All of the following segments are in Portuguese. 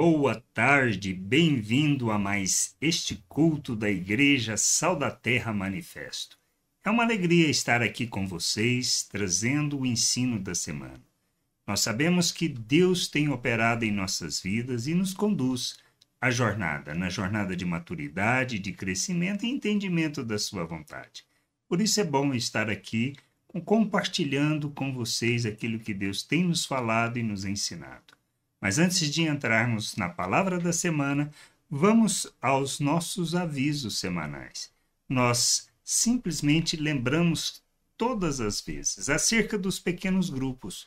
Boa tarde, bem-vindo a mais este culto da Igreja Sal da Terra Manifesto. É uma alegria estar aqui com vocês, trazendo o ensino da semana. Nós sabemos que Deus tem operado em nossas vidas e nos conduz à jornada, na jornada de maturidade, de crescimento e entendimento da Sua vontade. Por isso é bom estar aqui compartilhando com vocês aquilo que Deus tem nos falado e nos ensinado. Mas antes de entrarmos na palavra da semana, vamos aos nossos avisos semanais. Nós simplesmente lembramos todas as vezes acerca dos pequenos grupos.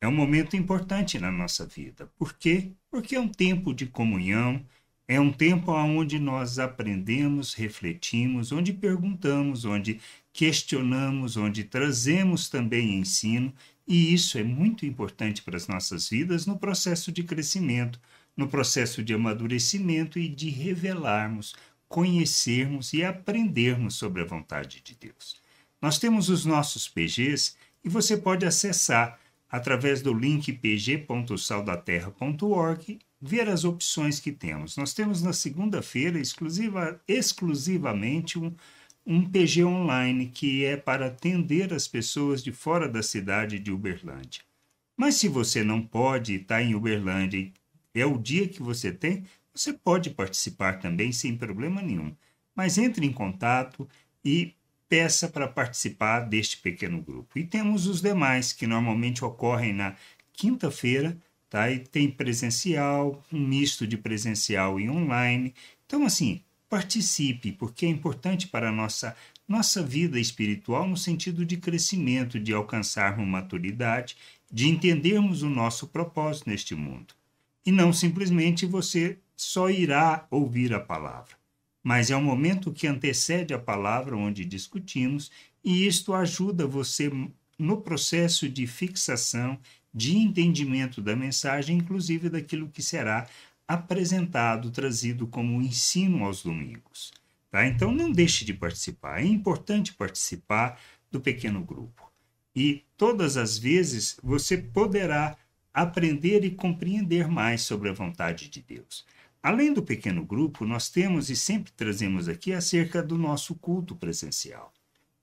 É um momento importante na nossa vida. Por quê? Porque é um tempo de comunhão, é um tempo onde nós aprendemos, refletimos, onde perguntamos, onde questionamos, onde trazemos também ensino e isso é muito importante para as nossas vidas no processo de crescimento, no processo de amadurecimento e de revelarmos, conhecermos e aprendermos sobre a vontade de Deus. Nós temos os nossos PGs e você pode acessar através do link pg.saldaterra.org ver as opções que temos. Nós temos na segunda-feira exclusiva, exclusivamente um um PG online que é para atender as pessoas de fora da cidade de Uberlândia. Mas se você não pode estar em Uberlândia é o dia que você tem, você pode participar também sem problema nenhum. Mas entre em contato e peça para participar deste pequeno grupo. E temos os demais que normalmente ocorrem na quinta-feira, tá? E tem presencial, um misto de presencial e online. Então assim, participe, porque é importante para a nossa, nossa vida espiritual no sentido de crescimento, de alcançarmos maturidade, de entendermos o nosso propósito neste mundo. E não simplesmente você só irá ouvir a palavra, mas é um momento que antecede a palavra onde discutimos e isto ajuda você no processo de fixação, de entendimento da mensagem, inclusive daquilo que será apresentado, trazido como ensino aos domingos. Tá? Então não deixe de participar. É importante participar do pequeno grupo. E todas as vezes você poderá aprender e compreender mais sobre a vontade de Deus. Além do pequeno grupo, nós temos e sempre trazemos aqui acerca do nosso culto presencial.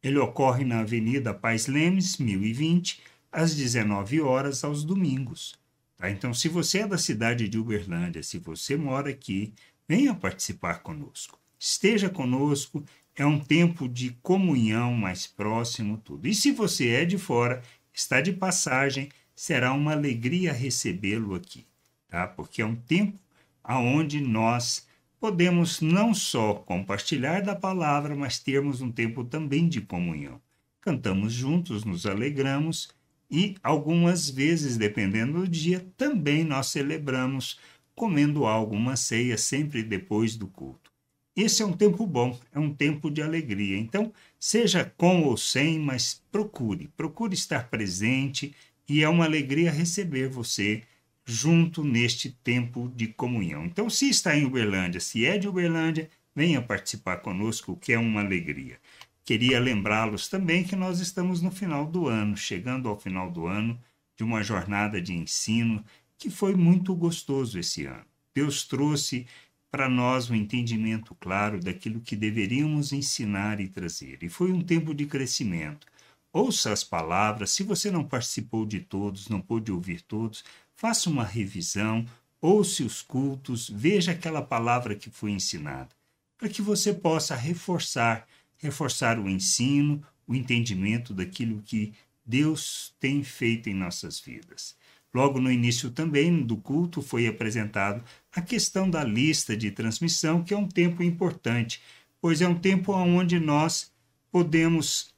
Ele ocorre na Avenida Pais Lemes, 1020, às 19 horas aos domingos. Tá? Então, se você é da cidade de Uberlândia, se você mora aqui, venha participar conosco. Esteja conosco, é um tempo de comunhão mais próximo, tudo. E se você é de fora, está de passagem, será uma alegria recebê-lo aqui, tá? Porque é um tempo aonde nós podemos não só compartilhar da palavra, mas termos um tempo também de comunhão. Cantamos juntos, nos alegramos e algumas vezes, dependendo do dia, também nós celebramos comendo algo, uma ceia, sempre depois do culto. Esse é um tempo bom, é um tempo de alegria. Então, seja com ou sem, mas procure, procure estar presente e é uma alegria receber você junto neste tempo de comunhão. Então, se está em Uberlândia, se é de Uberlândia, venha participar conosco, que é uma alegria. Queria lembrá-los também que nós estamos no final do ano, chegando ao final do ano de uma jornada de ensino que foi muito gostoso esse ano. Deus trouxe para nós um entendimento claro daquilo que deveríamos ensinar e trazer. E foi um tempo de crescimento. Ouça as palavras, se você não participou de todos, não pôde ouvir todos, faça uma revisão, ouça os cultos, veja aquela palavra que foi ensinada, para que você possa reforçar reforçar o ensino, o entendimento daquilo que Deus tem feito em nossas vidas. Logo no início também do culto foi apresentado a questão da lista de transmissão, que é um tempo importante, pois é um tempo onde nós podemos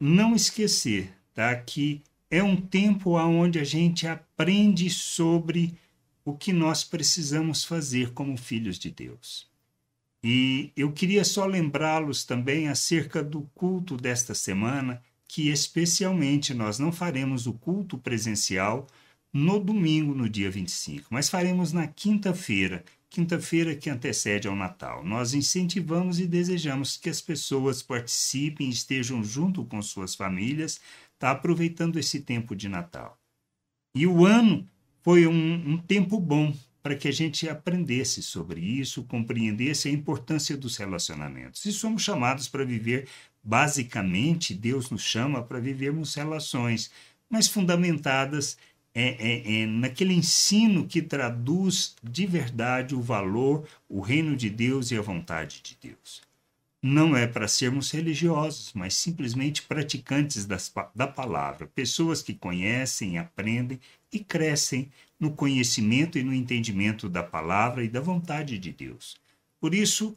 não esquecer tá, que é um tempo onde a gente aprende sobre o que nós precisamos fazer como filhos de Deus. E eu queria só lembrá-los também acerca do culto desta semana, que especialmente nós não faremos o culto presencial no domingo, no dia 25, mas faremos na quinta-feira, quinta-feira que antecede ao Natal. Nós incentivamos e desejamos que as pessoas participem estejam junto com suas famílias, tá aproveitando esse tempo de Natal. E o ano foi um, um tempo bom para que a gente aprendesse sobre isso, compreendesse a importância dos relacionamentos. E somos chamados para viver, basicamente, Deus nos chama para vivermos relações, mas fundamentadas é, é, é, naquele ensino que traduz de verdade o valor, o reino de Deus e a vontade de Deus. Não é para sermos religiosos, mas simplesmente praticantes das, da palavra, pessoas que conhecem, aprendem e crescem no conhecimento e no entendimento da palavra e da vontade de Deus. Por isso,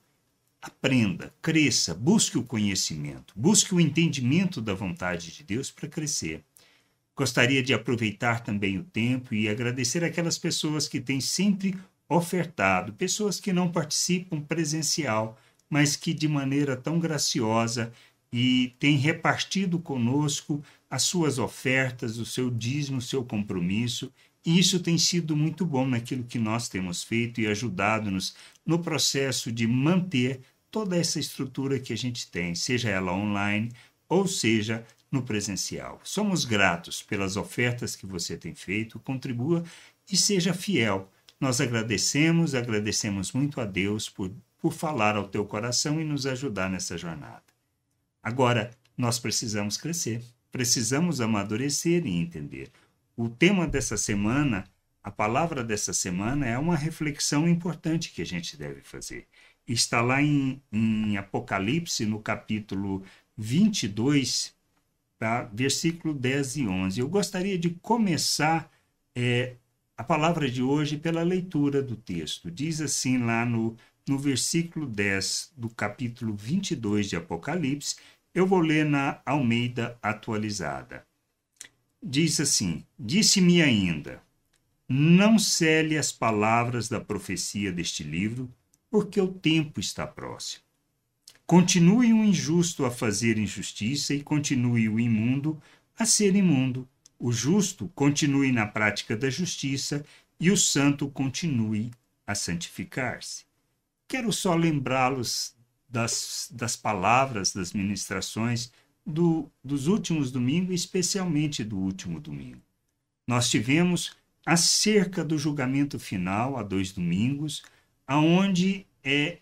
aprenda, cresça, busque o conhecimento, busque o entendimento da vontade de Deus para crescer. Gostaria de aproveitar também o tempo e agradecer aquelas pessoas que têm sempre ofertado, pessoas que não participam presencial, mas que de maneira tão graciosa e têm repartido conosco as suas ofertas, o seu dízimo, o seu compromisso e isso tem sido muito bom naquilo que nós temos feito e ajudado-nos no processo de manter toda essa estrutura que a gente tem, seja ela online ou seja no presencial. Somos gratos pelas ofertas que você tem feito, contribua e seja fiel. Nós agradecemos, agradecemos muito a Deus por, por falar ao teu coração e nos ajudar nessa jornada. Agora, nós precisamos crescer, precisamos amadurecer e entender. O tema dessa semana, a palavra dessa semana é uma reflexão importante que a gente deve fazer. Está lá em, em Apocalipse, no capítulo 22, tá? versículo 10 e 11. Eu gostaria de começar é, a palavra de hoje pela leitura do texto. Diz assim lá no, no versículo 10 do capítulo 22 de Apocalipse, eu vou ler na Almeida atualizada diz assim: Disse-me ainda: Não cele as palavras da profecia deste livro, porque o tempo está próximo. Continue o injusto a fazer injustiça e continue o imundo a ser imundo. O justo continue na prática da justiça e o santo continue a santificar-se. Quero só lembrá-los das, das palavras das ministrações do, dos últimos domingos, especialmente do último domingo. Nós tivemos acerca do julgamento final, há dois domingos, aonde é,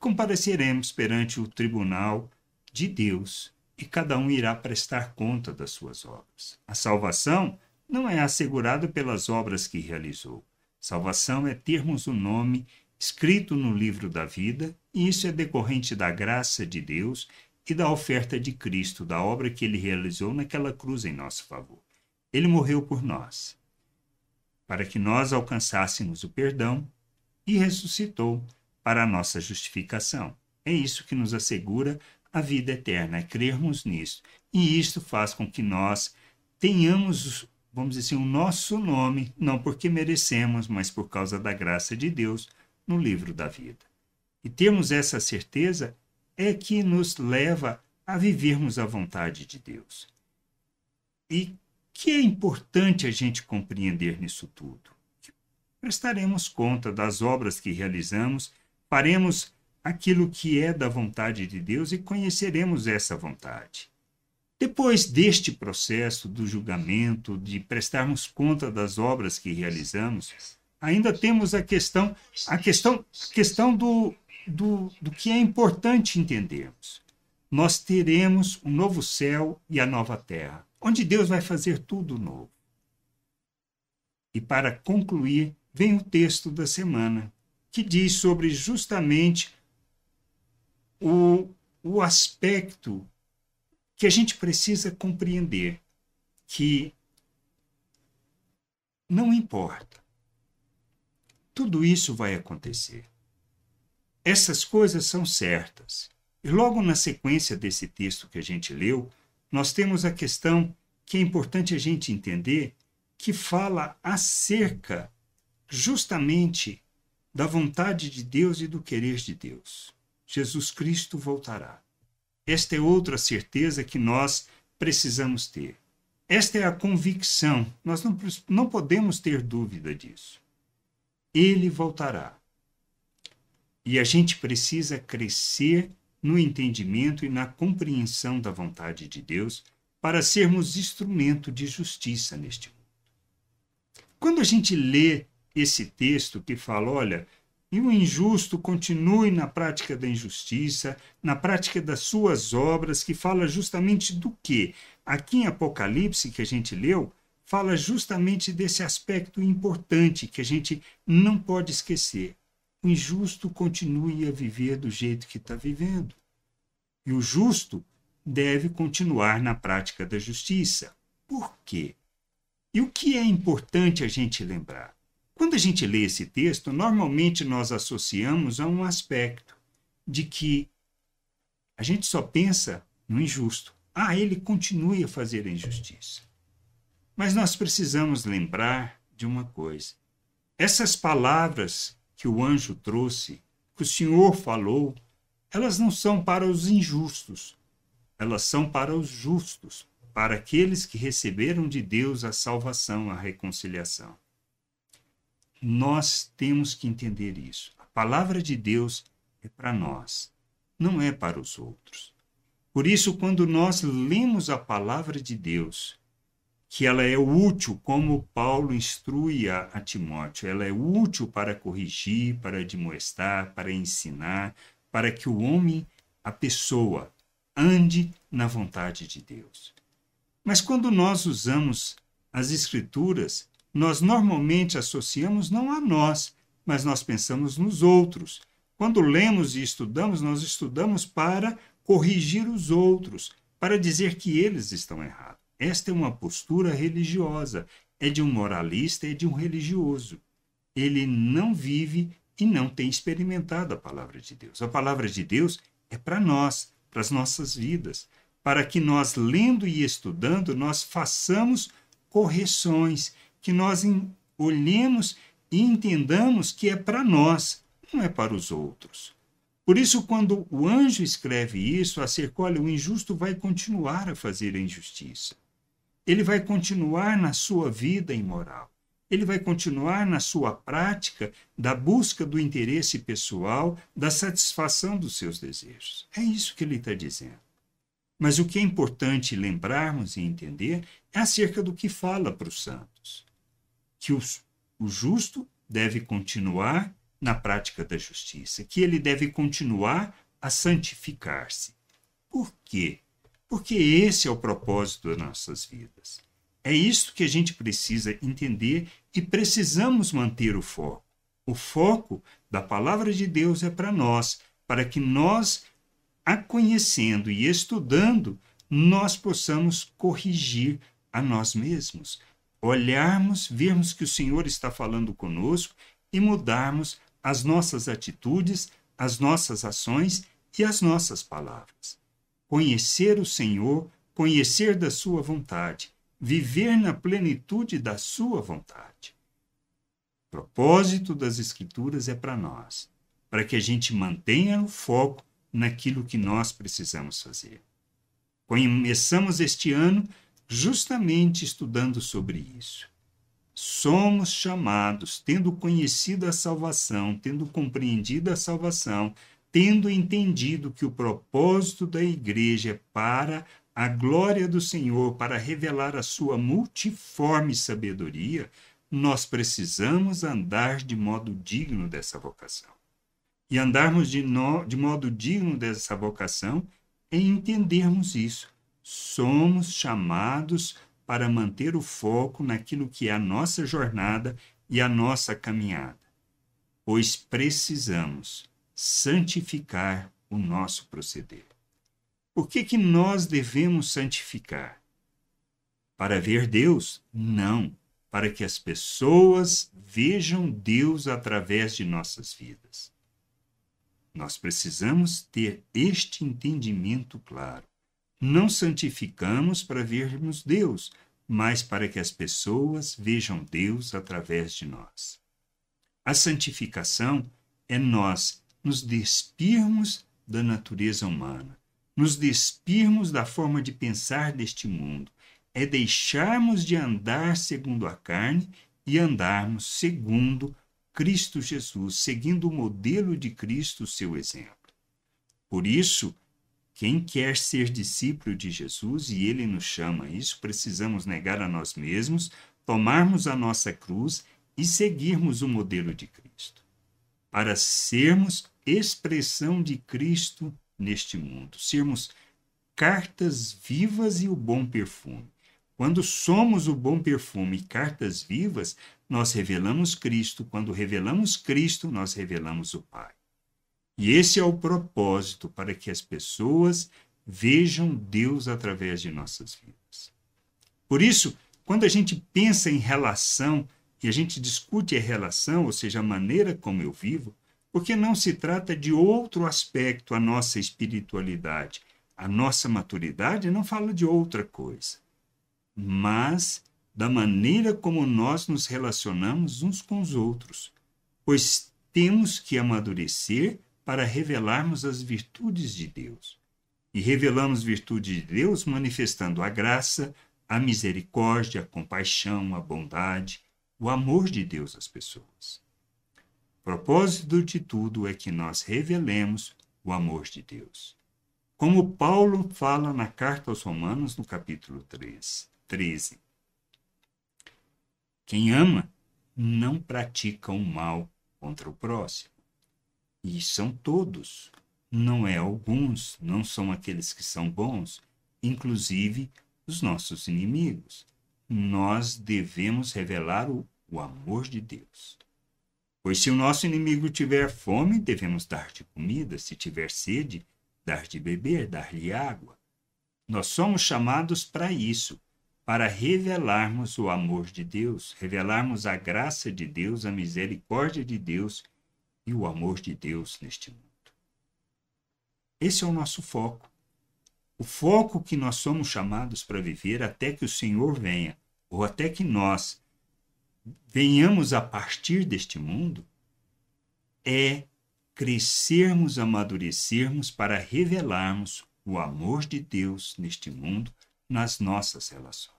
compareceremos perante o tribunal de Deus e cada um irá prestar conta das suas obras. A salvação não é assegurada pelas obras que realizou. Salvação é termos o nome escrito no livro da vida, e isso é decorrente da graça de Deus e da oferta de Cristo, da obra que ele realizou naquela cruz em nosso favor. Ele morreu por nós, para que nós alcançássemos o perdão e ressuscitou para a nossa justificação. É isso que nos assegura a vida eterna, é crermos nisso. E isto faz com que nós tenhamos, vamos dizer assim, o nosso nome, não porque merecemos, mas por causa da graça de Deus, no livro da vida. E termos essa certeza é que nos leva a vivermos a vontade de Deus. E que é importante a gente compreender nisso tudo? Prestaremos conta das obras que realizamos, faremos aquilo que é da vontade de Deus e conheceremos essa vontade. Depois deste processo do julgamento, de prestarmos conta das obras que realizamos, ainda temos a questão, a questão, questão do, do, do que é importante entendermos. Nós teremos um novo céu e a nova terra, onde Deus vai fazer tudo novo. E para concluir, vem o texto da semana, que diz sobre justamente o, o aspecto que a gente precisa compreender, que não importa. Tudo isso vai acontecer. Essas coisas são certas. E logo na sequência desse texto que a gente leu, nós temos a questão que é importante a gente entender, que fala acerca justamente da vontade de Deus e do querer de Deus. Jesus Cristo voltará. Esta é outra certeza que nós precisamos ter. Esta é a convicção, nós não, não podemos ter dúvida disso. Ele voltará. E a gente precisa crescer no entendimento e na compreensão da vontade de Deus para sermos instrumento de justiça neste mundo. Quando a gente lê esse texto que fala, olha, e o injusto continue na prática da injustiça, na prática das suas obras, que fala justamente do quê? Aqui em Apocalipse, que a gente leu, fala justamente desse aspecto importante que a gente não pode esquecer. O injusto continue a viver do jeito que está vivendo. E o justo deve continuar na prática da justiça. Por quê? E o que é importante a gente lembrar? Quando a gente lê esse texto, normalmente nós associamos a um aspecto de que a gente só pensa no injusto. Ah, ele continue a fazer a injustiça. Mas nós precisamos lembrar de uma coisa. Essas palavras que o anjo trouxe, que o Senhor falou, elas não são para os injustos, elas são para os justos, para aqueles que receberam de Deus a salvação, a reconciliação. Nós temos que entender isso. A palavra de Deus é para nós, não é para os outros. Por isso, quando nós lemos a palavra de Deus, que ela é útil, como Paulo instrui a, a Timóteo, ela é útil para corrigir, para admoestar, para ensinar, para que o homem, a pessoa, ande na vontade de Deus. Mas quando nós usamos as Escrituras nós normalmente associamos não a nós, mas nós pensamos nos outros. Quando lemos e estudamos, nós estudamos para corrigir os outros, para dizer que eles estão errados. Esta é uma postura religiosa, é de um moralista, é de um religioso. Ele não vive e não tem experimentado a palavra de Deus. A palavra de Deus é para nós, para as nossas vidas, para que nós, lendo e estudando, nós façamos correções que nós olhemos e entendamos que é para nós, não é para os outros. Por isso, quando o anjo escreve isso, acerca, olha, o injusto vai continuar a fazer a injustiça. Ele vai continuar na sua vida imoral. Ele vai continuar na sua prática da busca do interesse pessoal, da satisfação dos seus desejos. É isso que ele está dizendo. Mas o que é importante lembrarmos e entender é acerca do que fala para os santos que o, o justo deve continuar na prática da justiça, que ele deve continuar a santificar-se. Por quê? Porque esse é o propósito das nossas vidas. É isso que a gente precisa entender e precisamos manter o foco. O foco da palavra de Deus é para nós, para que nós, a conhecendo e estudando, nós possamos corrigir a nós mesmos, olharmos, vermos que o Senhor está falando conosco e mudarmos as nossas atitudes, as nossas ações e as nossas palavras. Conhecer o Senhor, conhecer da Sua vontade, viver na plenitude da Sua vontade. O propósito das Escrituras é para nós, para que a gente mantenha o foco naquilo que nós precisamos fazer. Começamos este ano justamente estudando sobre isso. Somos chamados, tendo conhecido a salvação, tendo compreendido a salvação, tendo entendido que o propósito da igreja é para a glória do Senhor, para revelar a sua multiforme sabedoria, nós precisamos andar de modo digno dessa vocação. E andarmos de, no, de modo digno dessa vocação é entendermos isso somos chamados para manter o foco naquilo que é a nossa jornada e a nossa caminhada, pois precisamos santificar o nosso proceder. Por que, que nós devemos santificar? Para ver Deus? Não, para que as pessoas vejam Deus através de nossas vidas. Nós precisamos ter este entendimento claro. Não santificamos para vermos Deus, mas para que as pessoas vejam Deus através de nós. A santificação é nós nos despirmos da natureza humana, nos despirmos da forma de pensar deste mundo, é deixarmos de andar segundo a carne e andarmos segundo Cristo Jesus, seguindo o modelo de Cristo, seu exemplo. Por isso, quem quer ser discípulo de Jesus, e ele nos chama a isso, precisamos negar a nós mesmos, tomarmos a nossa cruz e seguirmos o modelo de Cristo, para sermos expressão de Cristo neste mundo, sermos cartas vivas e o bom perfume. Quando somos o bom perfume e cartas vivas, nós revelamos Cristo. Quando revelamos Cristo, nós revelamos o Pai. E esse é o propósito para que as pessoas vejam Deus através de nossas vidas. Por isso, quando a gente pensa em relação e a gente discute a relação, ou seja, a maneira como eu vivo, porque não se trata de outro aspecto a nossa espiritualidade. A nossa maturidade não fala de outra coisa, mas da maneira como nós nos relacionamos uns com os outros, pois temos que amadurecer para revelarmos as virtudes de Deus. E revelamos virtudes de Deus manifestando a graça, a misericórdia, a compaixão, a bondade, o amor de Deus às pessoas. Propósito de tudo é que nós revelemos o amor de Deus. Como Paulo fala na carta aos Romanos, no capítulo 3, 13. Quem ama não pratica o mal contra o próximo. E são todos, não é alguns, não são aqueles que são bons, inclusive os nossos inimigos. Nós devemos revelar o, o amor de Deus. Pois se o nosso inimigo tiver fome, devemos dar de comida, se tiver sede, dar de beber, dar-lhe água. Nós somos chamados para isso, para revelarmos o amor de Deus, revelarmos a graça de Deus, a misericórdia de Deus e o amor de Deus neste mundo. Esse é o nosso foco o foco que nós somos chamados para viver até que o Senhor venha, ou até que nós venhamos a partir deste mundo, é crescermos, amadurecermos para revelarmos o amor de Deus neste mundo nas nossas relações.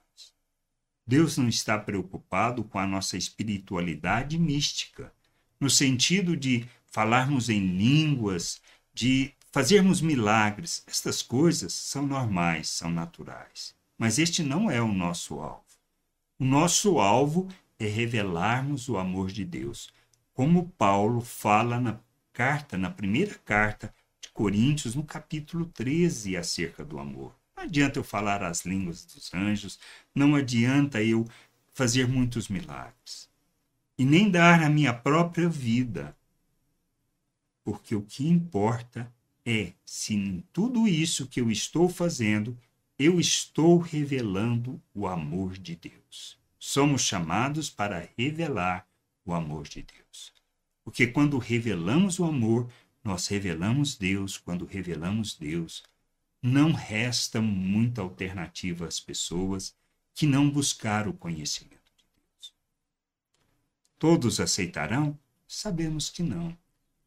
Deus não está preocupado com a nossa espiritualidade mística, no sentido de falarmos em línguas, de Fazermos milagres, estas coisas são normais, são naturais. Mas este não é o nosso alvo. O nosso alvo é revelarmos o amor de Deus, como Paulo fala na carta, na primeira carta de Coríntios, no capítulo 13, acerca do amor. Não adianta eu falar as línguas dos anjos, não adianta eu fazer muitos milagres. E nem dar a minha própria vida, porque o que importa é se em tudo isso que eu estou fazendo, eu estou revelando o amor de Deus. Somos chamados para revelar o amor de Deus. Porque quando revelamos o amor, nós revelamos Deus. Quando revelamos Deus, não resta muita alternativa às pessoas que não buscar o conhecimento de Deus. Todos aceitarão? Sabemos que não.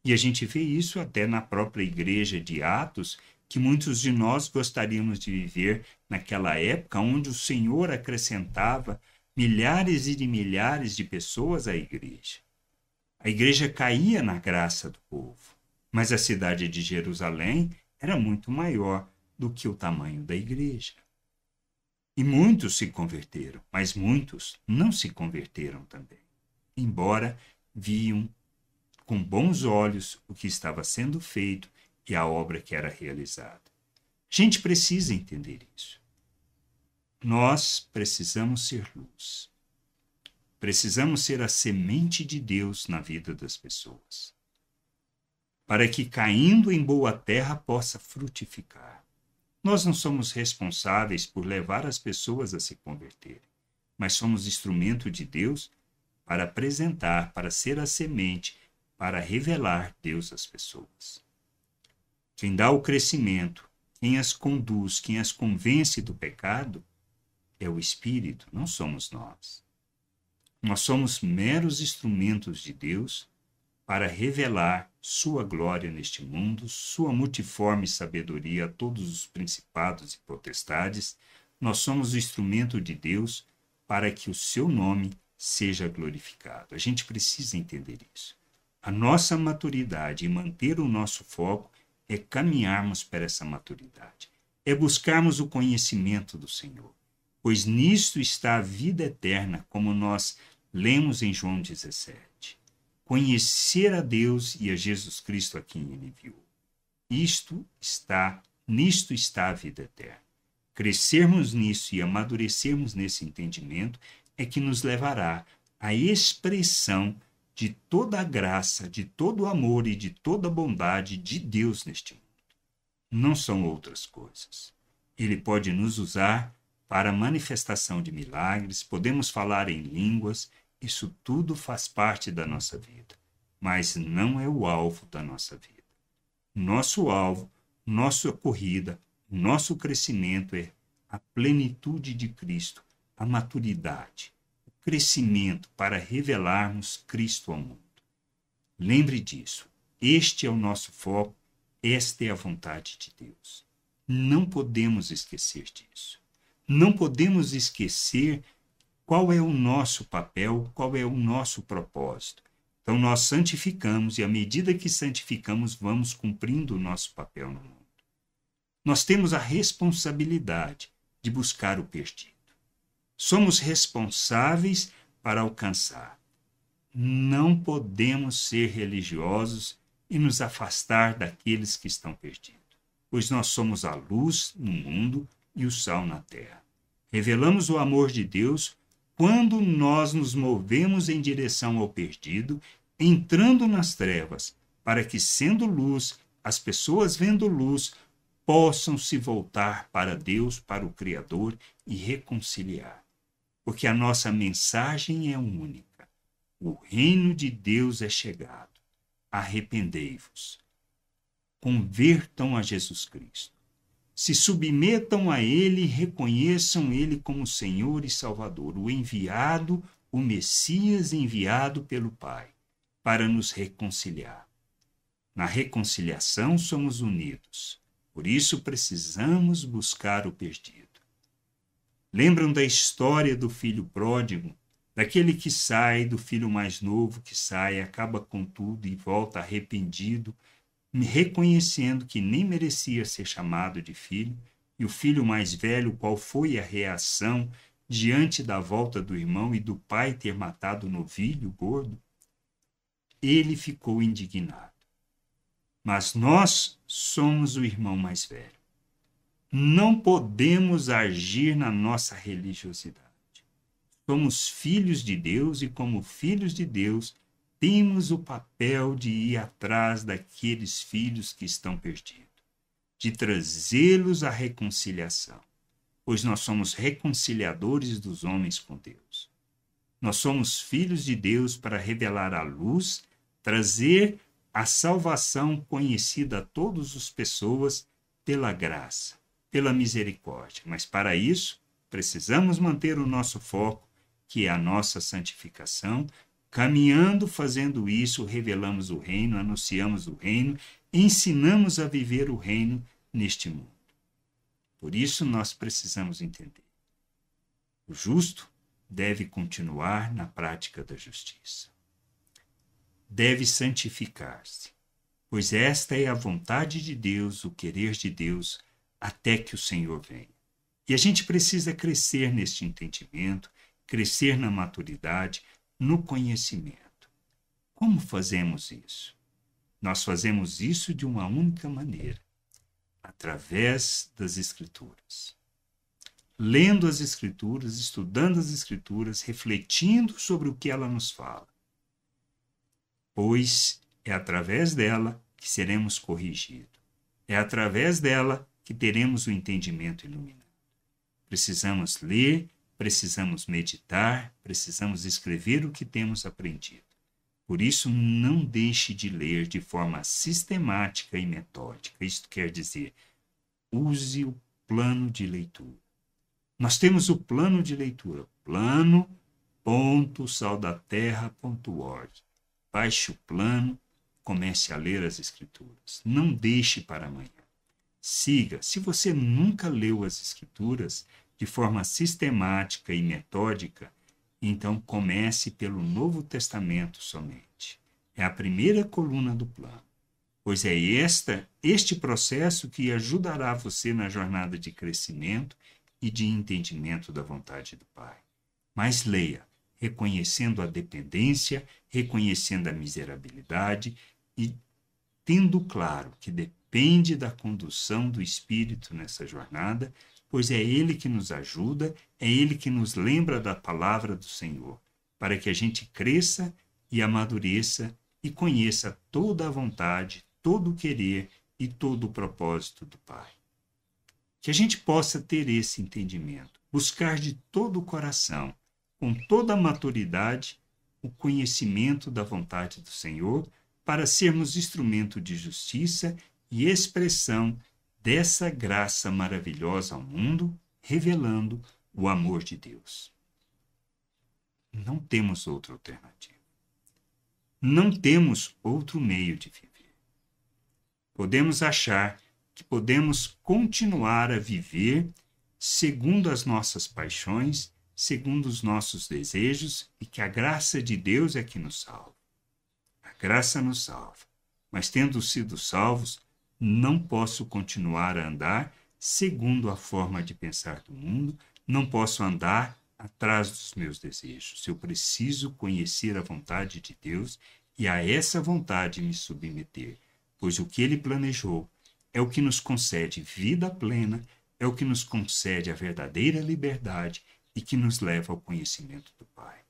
E a gente vê isso até na própria igreja de Atos, que muitos de nós gostaríamos de viver naquela época onde o Senhor acrescentava milhares e de milhares de pessoas à igreja. A igreja caía na graça do povo, mas a cidade de Jerusalém era muito maior do que o tamanho da igreja. E muitos se converteram, mas muitos não se converteram também, embora viam com bons olhos o que estava sendo feito e a obra que era realizada. A gente precisa entender isso. Nós precisamos ser luz. Precisamos ser a semente de Deus na vida das pessoas. Para que caindo em boa terra possa frutificar. Nós não somos responsáveis por levar as pessoas a se converterem, mas somos instrumento de Deus para apresentar, para ser a semente para revelar Deus às pessoas. Quem dá o crescimento, quem as conduz, quem as convence do pecado, é o Espírito, não somos nós. Nós somos meros instrumentos de Deus para revelar Sua glória neste mundo, Sua multiforme sabedoria a todos os principados e potestades. Nós somos o instrumento de Deus para que o Seu nome seja glorificado. A gente precisa entender isso. A nossa maturidade e manter o nosso foco é caminharmos para essa maturidade, é buscarmos o conhecimento do Senhor, pois nisto está a vida eterna, como nós lemos em João 17. Conhecer a Deus e a Jesus Cristo a quem ele enviou. Isto está, nisto está a vida eterna. Crescermos nisso e amadurecermos nesse entendimento é que nos levará à expressão de toda a graça, de todo o amor e de toda a bondade de Deus neste mundo. Não são outras coisas. Ele pode nos usar para manifestação de milagres, podemos falar em línguas, isso tudo faz parte da nossa vida, mas não é o alvo da nossa vida. Nosso alvo, nossa corrida, nosso crescimento é a plenitude de Cristo, a maturidade, o crescimento para revelarmos Cristo ao mundo. Lembre disso. Este é o nosso foco, esta é a vontade de Deus. Não podemos esquecer disso. Não podemos esquecer qual é o nosso papel, qual é o nosso propósito. Então, nós santificamos, e à medida que santificamos, vamos cumprindo o nosso papel no mundo. Nós temos a responsabilidade de buscar o perdido. Somos responsáveis para alcançar. Não podemos ser religiosos e nos afastar daqueles que estão perdidos, pois nós somos a luz no mundo e o sal na terra. Revelamos o amor de Deus quando nós nos movemos em direção ao perdido, entrando nas trevas, para que, sendo luz, as pessoas vendo luz possam se voltar para Deus, para o Criador e reconciliar. Porque a nossa mensagem é única. O reino de Deus é chegado. Arrependei-vos. Convertam a Jesus Cristo se submetam a Ele e reconheçam Ele como Senhor e Salvador, o enviado, o Messias enviado pelo Pai, para nos reconciliar. Na reconciliação somos unidos, por isso precisamos buscar o perdido. Lembram da história do filho pródigo, daquele que sai, do filho mais novo que sai, acaba com tudo e volta arrependido reconhecendo que nem merecia ser chamado de filho, e o filho mais velho, qual foi a reação diante da volta do irmão e do pai ter matado o novilho gordo? Ele ficou indignado. Mas nós somos o irmão mais velho. Não podemos agir na nossa religiosidade. Somos filhos de Deus e, como filhos de Deus, temos o papel de ir atrás daqueles filhos que estão perdidos, de trazê-los à reconciliação, pois nós somos reconciliadores dos homens com Deus. Nós somos filhos de Deus para revelar a luz, trazer a salvação conhecida a todas as pessoas pela graça, pela misericórdia. Mas para isso, precisamos manter o nosso foco, que é a nossa santificação, Caminhando, fazendo isso, revelamos o reino, anunciamos o reino, ensinamos a viver o reino neste mundo. Por isso nós precisamos entender. O justo deve continuar na prática da justiça. Deve santificar-se, pois esta é a vontade de Deus, o querer de Deus, até que o Senhor venha. E a gente precisa crescer neste entendimento, crescer na maturidade, no conhecimento. Como fazemos isso? Nós fazemos isso de uma única maneira, através das Escrituras. Lendo as Escrituras, estudando as Escrituras, refletindo sobre o que ela nos fala. Pois é através dela que seremos corrigidos. É através dela que teremos o entendimento iluminado. Precisamos ler precisamos meditar, precisamos escrever o que temos aprendido. Por isso, não deixe de ler de forma sistemática e metódica. Isto quer dizer, use o plano de leitura. Nós temos o plano de leitura, plano.saldaterra.org. Baixe o plano, comece a ler as escrituras. Não deixe para amanhã. Siga. Se você nunca leu as escrituras, de forma sistemática e metódica, então comece pelo Novo Testamento somente. É a primeira coluna do plano, pois é esta este processo que ajudará você na jornada de crescimento e de entendimento da vontade do Pai. Mas leia, reconhecendo a dependência, reconhecendo a miserabilidade e tendo claro que depende da condução do Espírito nessa jornada, pois é Ele que nos ajuda, é Ele que nos lembra da palavra do Senhor, para que a gente cresça e amadureça e conheça toda a vontade, todo o querer e todo o propósito do Pai. Que a gente possa ter esse entendimento, buscar de todo o coração, com toda a maturidade, o conhecimento da vontade do Senhor, para sermos instrumento de justiça e expressão dessa graça maravilhosa ao mundo, revelando o amor de Deus. Não temos outra alternativa. Não temos outro meio de viver. Podemos achar que podemos continuar a viver segundo as nossas paixões, segundo os nossos desejos e que a graça de Deus é que nos salva. A graça nos salva, mas tendo sido salvos, não posso continuar a andar segundo a forma de pensar do mundo, não posso andar atrás dos meus desejos. Eu preciso conhecer a vontade de Deus e a essa vontade me submeter pois o que ele planejou é o que nos concede vida plena, é o que nos concede a verdadeira liberdade e que nos leva ao conhecimento do Pai.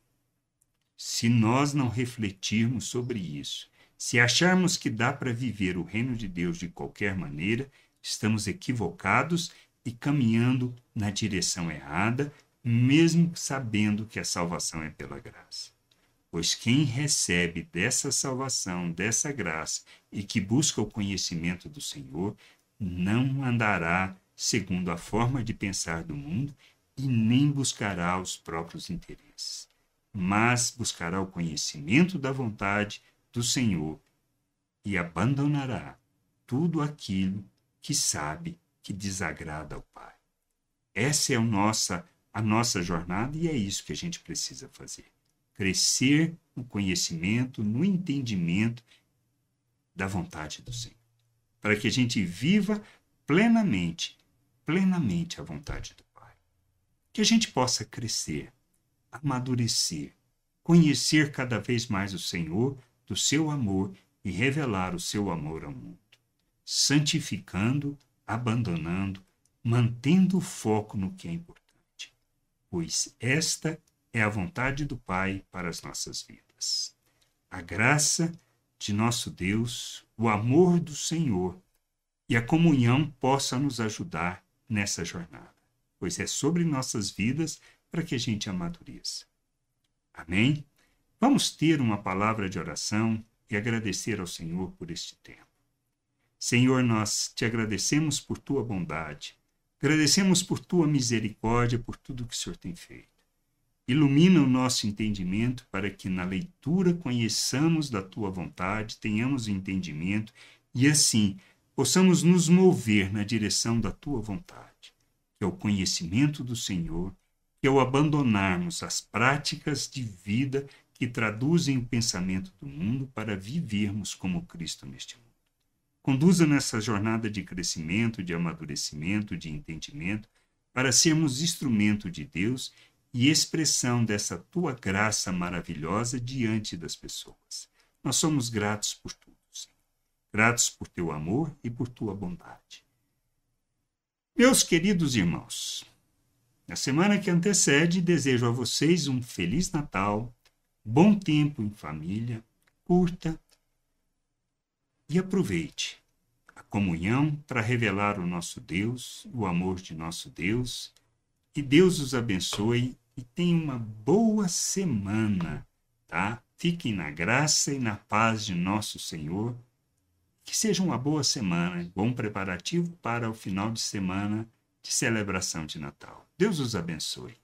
Se nós não refletirmos sobre isso, se acharmos que dá para viver o reino de Deus de qualquer maneira, estamos equivocados e caminhando na direção errada, mesmo sabendo que a salvação é pela graça. Pois quem recebe dessa salvação, dessa graça e que busca o conhecimento do Senhor, não andará segundo a forma de pensar do mundo e nem buscará os próprios interesses, mas buscará o conhecimento da vontade do Senhor e abandonará tudo aquilo que sabe que desagrada ao Pai. Essa é a nossa, a nossa jornada e é isso que a gente precisa fazer crescer no conhecimento, no entendimento da vontade do Senhor. Para que a gente viva plenamente, plenamente a vontade do Pai. Que a gente possa crescer, amadurecer, conhecer cada vez mais o Senhor, do seu amor e revelar o seu amor ao mundo, santificando, abandonando, mantendo o foco no que é importante, pois esta é a vontade do Pai para as nossas vidas. A graça de nosso Deus, o amor do Senhor e a comunhão possa nos ajudar nessa jornada, pois é sobre nossas vidas para que a gente amadureça. Amém? Vamos ter uma palavra de oração e agradecer ao Senhor por este tempo. Senhor, nós te agradecemos por tua bondade, agradecemos por tua misericórdia, por tudo que o Senhor tem feito. Ilumina o nosso entendimento para que na leitura conheçamos da tua vontade, tenhamos entendimento e assim possamos nos mover na direção da tua vontade, que é o conhecimento do Senhor, que é o abandonarmos as práticas de vida que traduzem o pensamento do mundo para vivermos como Cristo neste mundo. Conduza nessa jornada de crescimento, de amadurecimento, de entendimento, para sermos instrumento de Deus e expressão dessa tua graça maravilhosa diante das pessoas. Nós somos gratos por tudo, Senhor. Gratos por teu amor e por tua bondade. Meus queridos irmãos, na semana que antecede, desejo a vocês um feliz Natal, bom tempo em família, curta e aproveite a comunhão para revelar o nosso Deus, o amor de nosso Deus. E Deus os abençoe e tenham uma boa semana, tá? Fiquem na graça e na paz de nosso Senhor. Que seja uma boa semana, bom preparativo para o final de semana de celebração de Natal. Deus os abençoe.